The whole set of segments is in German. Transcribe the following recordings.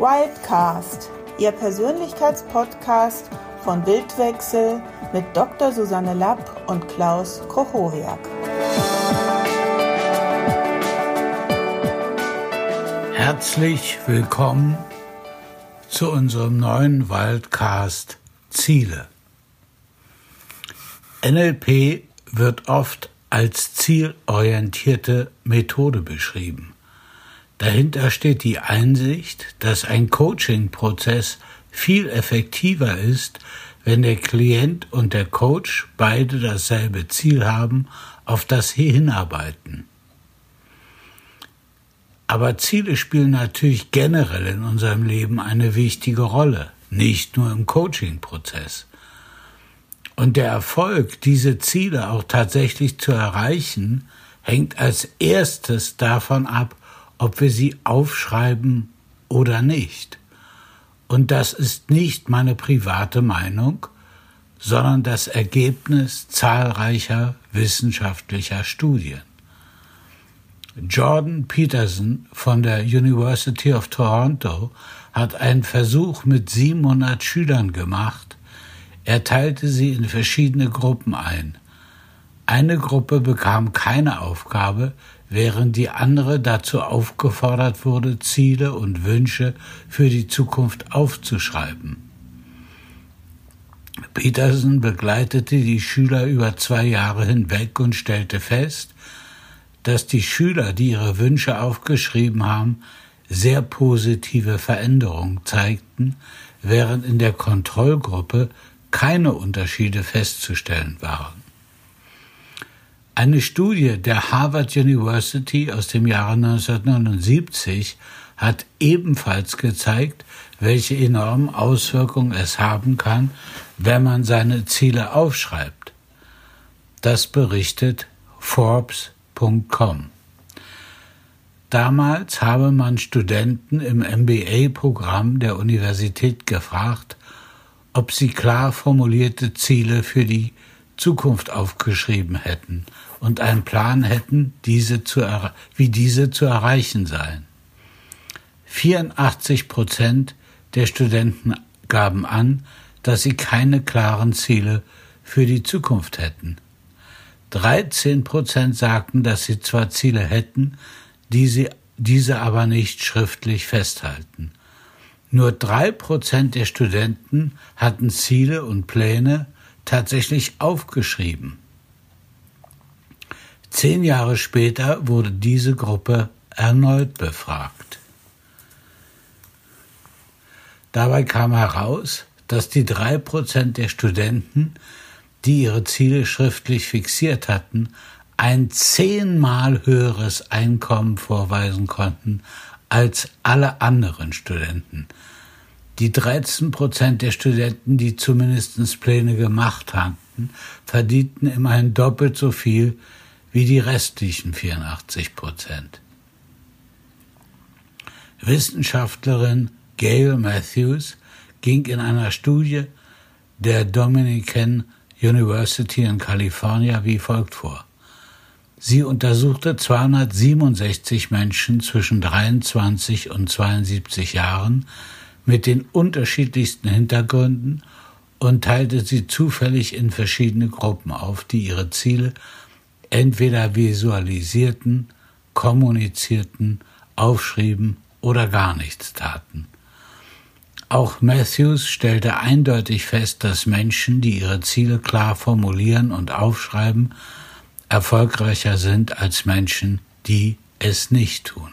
Wildcast, Ihr Persönlichkeitspodcast von Bildwechsel mit Dr. Susanne Lapp und Klaus Kochowiak. Herzlich willkommen zu unserem neuen Wildcast Ziele. NLP wird oft als zielorientierte Methode beschrieben. Dahinter steht die Einsicht, dass ein Coaching-Prozess viel effektiver ist, wenn der Klient und der Coach beide dasselbe Ziel haben, auf das sie hinarbeiten. Aber Ziele spielen natürlich generell in unserem Leben eine wichtige Rolle, nicht nur im Coaching-Prozess. Und der Erfolg, diese Ziele auch tatsächlich zu erreichen, hängt als erstes davon ab, ob wir sie aufschreiben oder nicht. Und das ist nicht meine private Meinung, sondern das Ergebnis zahlreicher wissenschaftlicher Studien. Jordan Peterson von der University of Toronto hat einen Versuch mit 700 Schülern gemacht. Er teilte sie in verschiedene Gruppen ein. Eine Gruppe bekam keine Aufgabe, während die andere dazu aufgefordert wurde, Ziele und Wünsche für die Zukunft aufzuschreiben. Peterson begleitete die Schüler über zwei Jahre hinweg und stellte fest, dass die Schüler, die ihre Wünsche aufgeschrieben haben, sehr positive Veränderungen zeigten, während in der Kontrollgruppe keine Unterschiede festzustellen waren. Eine Studie der Harvard University aus dem Jahre 1979 hat ebenfalls gezeigt, welche enormen Auswirkungen es haben kann, wenn man seine Ziele aufschreibt. Das berichtet Forbes.com. Damals habe man Studenten im MBA-Programm der Universität gefragt, ob sie klar formulierte Ziele für die Zukunft aufgeschrieben hätten und einen Plan hätten, diese zu wie diese zu erreichen seien. 84 Prozent der Studenten gaben an, dass sie keine klaren Ziele für die Zukunft hätten. 13 Prozent sagten, dass sie zwar Ziele hätten, die sie, diese aber nicht schriftlich festhalten. Nur drei Prozent der Studenten hatten Ziele und Pläne, tatsächlich aufgeschrieben. Zehn Jahre später wurde diese Gruppe erneut befragt. Dabei kam heraus, dass die drei Prozent der Studenten, die ihre Ziele schriftlich fixiert hatten, ein zehnmal höheres Einkommen vorweisen konnten als alle anderen Studenten. Die 13 Prozent der Studenten, die zumindest Pläne gemacht hatten, verdienten immerhin doppelt so viel wie die restlichen 84 Prozent. Wissenschaftlerin Gail Matthews ging in einer Studie der Dominican University in California wie folgt vor. Sie untersuchte 267 Menschen zwischen 23 und 72 Jahren, mit den unterschiedlichsten Hintergründen und teilte sie zufällig in verschiedene Gruppen auf, die ihre Ziele entweder visualisierten, kommunizierten, aufschrieben oder gar nichts taten. Auch Matthews stellte eindeutig fest, dass Menschen, die ihre Ziele klar formulieren und aufschreiben, erfolgreicher sind als Menschen, die es nicht tun.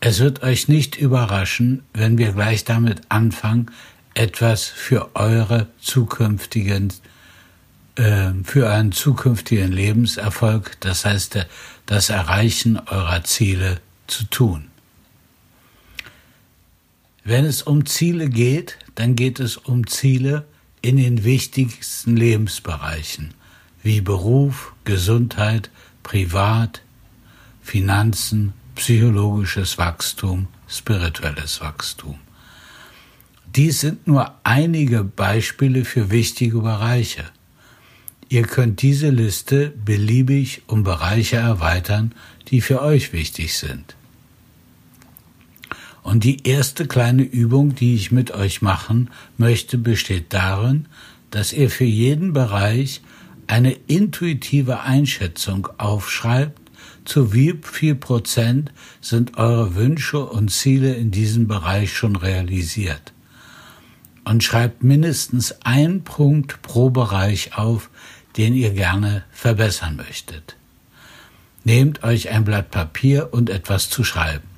Es wird euch nicht überraschen, wenn wir gleich damit anfangen, etwas für eure zukünftigen, für euren zukünftigen Lebenserfolg, das heißt das Erreichen eurer Ziele zu tun. Wenn es um Ziele geht, dann geht es um Ziele in den wichtigsten Lebensbereichen, wie Beruf, Gesundheit, Privat, Finanzen, psychologisches Wachstum, spirituelles Wachstum. Dies sind nur einige Beispiele für wichtige Bereiche. Ihr könnt diese Liste beliebig um Bereiche erweitern, die für euch wichtig sind. Und die erste kleine Übung, die ich mit euch machen möchte, besteht darin, dass ihr für jeden Bereich eine intuitive Einschätzung aufschreibt, zu wie viel Prozent sind eure Wünsche und Ziele in diesem Bereich schon realisiert. Und schreibt mindestens einen Punkt pro Bereich auf, den ihr gerne verbessern möchtet. Nehmt euch ein Blatt Papier und etwas zu schreiben.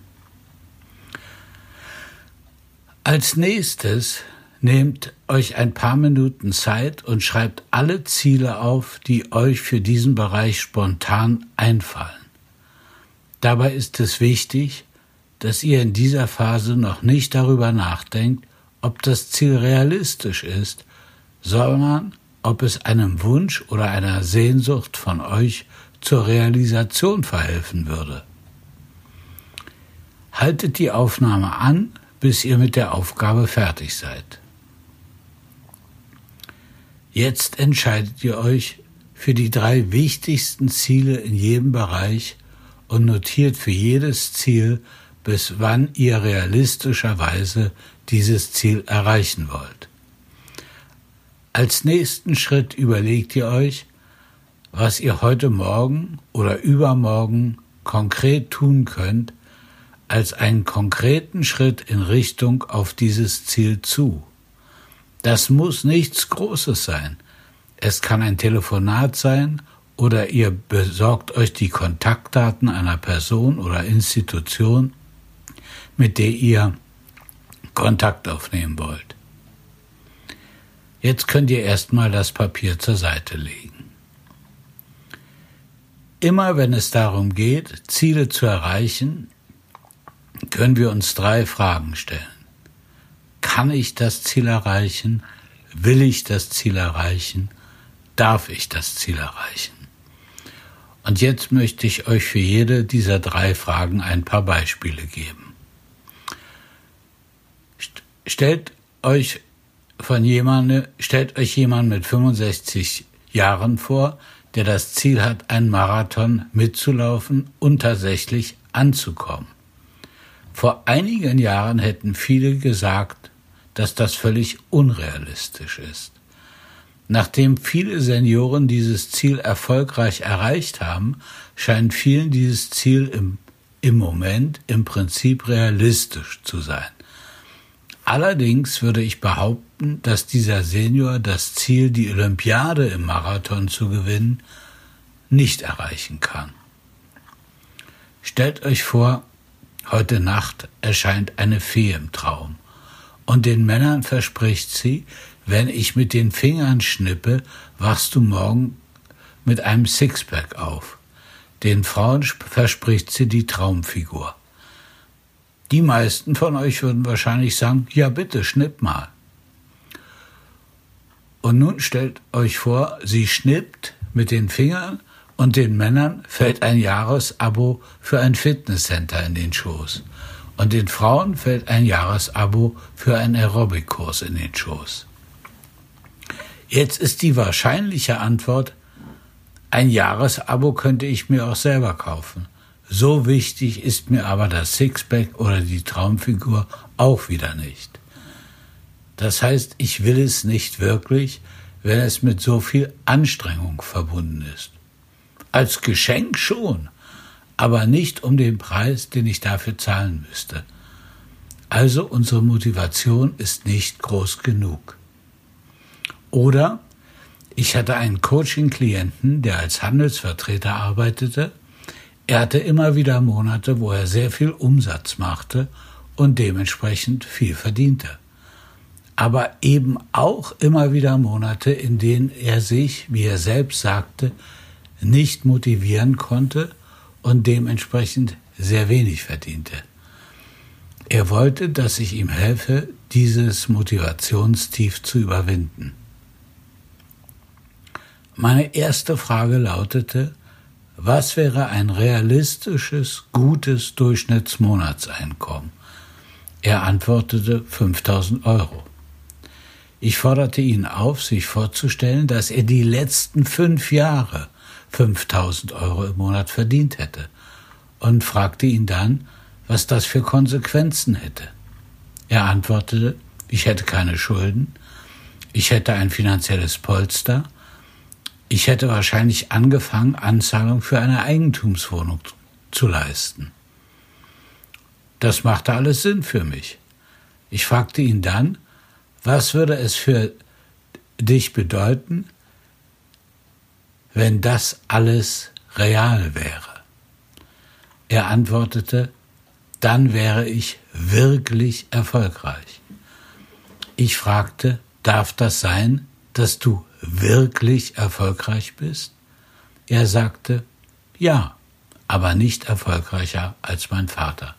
Als nächstes nehmt euch ein paar Minuten Zeit und schreibt alle Ziele auf, die euch für diesen Bereich spontan einfallen. Dabei ist es wichtig, dass ihr in dieser Phase noch nicht darüber nachdenkt, ob das Ziel realistisch ist, sondern ob es einem Wunsch oder einer Sehnsucht von euch zur Realisation verhelfen würde. Haltet die Aufnahme an, bis ihr mit der Aufgabe fertig seid. Jetzt entscheidet ihr euch für die drei wichtigsten Ziele in jedem Bereich und notiert für jedes Ziel, bis wann ihr realistischerweise dieses Ziel erreichen wollt. Als nächsten Schritt überlegt ihr euch, was ihr heute Morgen oder übermorgen konkret tun könnt, als einen konkreten Schritt in Richtung auf dieses Ziel zu. Das muss nichts Großes sein. Es kann ein Telefonat sein oder ihr besorgt euch die Kontaktdaten einer Person oder Institution, mit der ihr Kontakt aufnehmen wollt. Jetzt könnt ihr erstmal das Papier zur Seite legen. Immer wenn es darum geht, Ziele zu erreichen, können wir uns drei Fragen stellen. Kann ich das Ziel erreichen? Will ich das Ziel erreichen? Darf ich das Ziel erreichen? Und jetzt möchte ich euch für jede dieser drei Fragen ein paar Beispiele geben. Stellt euch von jemandem, stellt euch jemand mit 65 Jahren vor, der das Ziel hat, einen Marathon mitzulaufen und tatsächlich anzukommen. Vor einigen Jahren hätten viele gesagt, dass das völlig unrealistisch ist. Nachdem viele Senioren dieses Ziel erfolgreich erreicht haben, scheint vielen dieses Ziel im, im Moment im Prinzip realistisch zu sein. Allerdings würde ich behaupten, dass dieser Senior das Ziel, die Olympiade im Marathon zu gewinnen, nicht erreichen kann. Stellt euch vor, heute Nacht erscheint eine Fee im Traum und den Männern verspricht sie, wenn ich mit den Fingern schnippe, wachst du morgen mit einem Sixpack auf. Den Frauen verspricht sie die Traumfigur. Die meisten von euch würden wahrscheinlich sagen, ja bitte, schnipp mal. Und nun stellt euch vor, sie schnippt mit den Fingern und den Männern fällt ein Jahresabo für ein Fitnesscenter in den Schoß und den Frauen fällt ein Jahresabo für einen Aerobic-Kurs in den Schoß. Jetzt ist die wahrscheinliche Antwort, ein Jahresabo könnte ich mir auch selber kaufen. So wichtig ist mir aber das Sixpack oder die Traumfigur auch wieder nicht. Das heißt, ich will es nicht wirklich, wenn es mit so viel Anstrengung verbunden ist. Als Geschenk schon, aber nicht um den Preis, den ich dafür zahlen müsste. Also unsere Motivation ist nicht groß genug. Oder ich hatte einen Coaching-Klienten, der als Handelsvertreter arbeitete. Er hatte immer wieder Monate, wo er sehr viel Umsatz machte und dementsprechend viel verdiente. Aber eben auch immer wieder Monate, in denen er sich, wie er selbst sagte, nicht motivieren konnte und dementsprechend sehr wenig verdiente. Er wollte, dass ich ihm helfe, dieses Motivationstief zu überwinden. Meine erste Frage lautete, was wäre ein realistisches, gutes Durchschnittsmonatseinkommen? Er antwortete 5000 Euro. Ich forderte ihn auf, sich vorzustellen, dass er die letzten fünf Jahre 5000 Euro im Monat verdient hätte und fragte ihn dann, was das für Konsequenzen hätte. Er antwortete, ich hätte keine Schulden, ich hätte ein finanzielles Polster, ich hätte wahrscheinlich angefangen, Anzahlung für eine Eigentumswohnung zu leisten. Das machte alles Sinn für mich. Ich fragte ihn dann, was würde es für dich bedeuten, wenn das alles real wäre? Er antwortete, dann wäre ich wirklich erfolgreich. Ich fragte, darf das sein, dass du wirklich erfolgreich bist? Er sagte, ja, aber nicht erfolgreicher als mein Vater.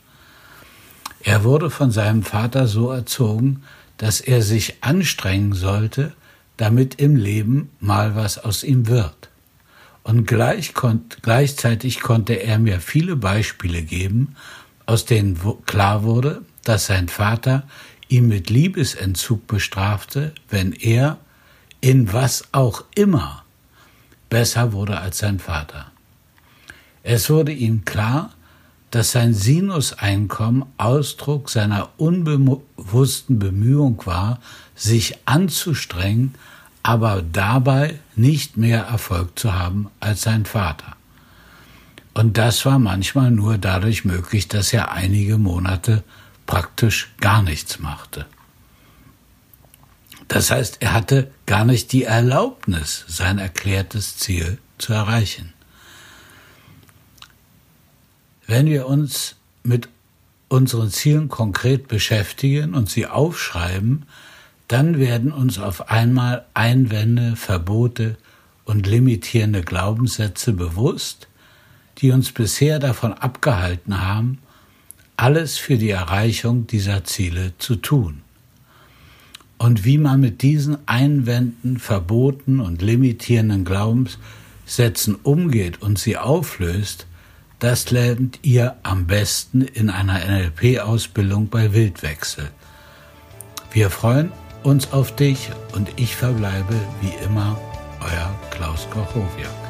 Er wurde von seinem Vater so erzogen, dass er sich anstrengen sollte, damit im Leben mal was aus ihm wird. Und gleich konnt, gleichzeitig konnte er mir viele Beispiele geben, aus denen klar wurde, dass sein Vater ihn mit Liebesentzug bestrafte, wenn er in was auch immer besser wurde als sein Vater. Es wurde ihm klar, dass sein Sinuseinkommen Ausdruck seiner unbewussten Bemühung war, sich anzustrengen, aber dabei nicht mehr Erfolg zu haben als sein Vater. Und das war manchmal nur dadurch möglich, dass er einige Monate praktisch gar nichts machte. Das heißt, er hatte gar nicht die Erlaubnis, sein erklärtes Ziel zu erreichen. Wenn wir uns mit unseren Zielen konkret beschäftigen und sie aufschreiben, dann werden uns auf einmal Einwände, Verbote und limitierende Glaubenssätze bewusst, die uns bisher davon abgehalten haben, alles für die Erreichung dieser Ziele zu tun. Und wie man mit diesen Einwänden, Verboten und limitierenden Glaubenssätzen umgeht und sie auflöst, das lernt ihr am besten in einer NLP-Ausbildung bei Wildwechsel. Wir freuen uns auf dich und ich verbleibe wie immer euer Klaus Kochowiak.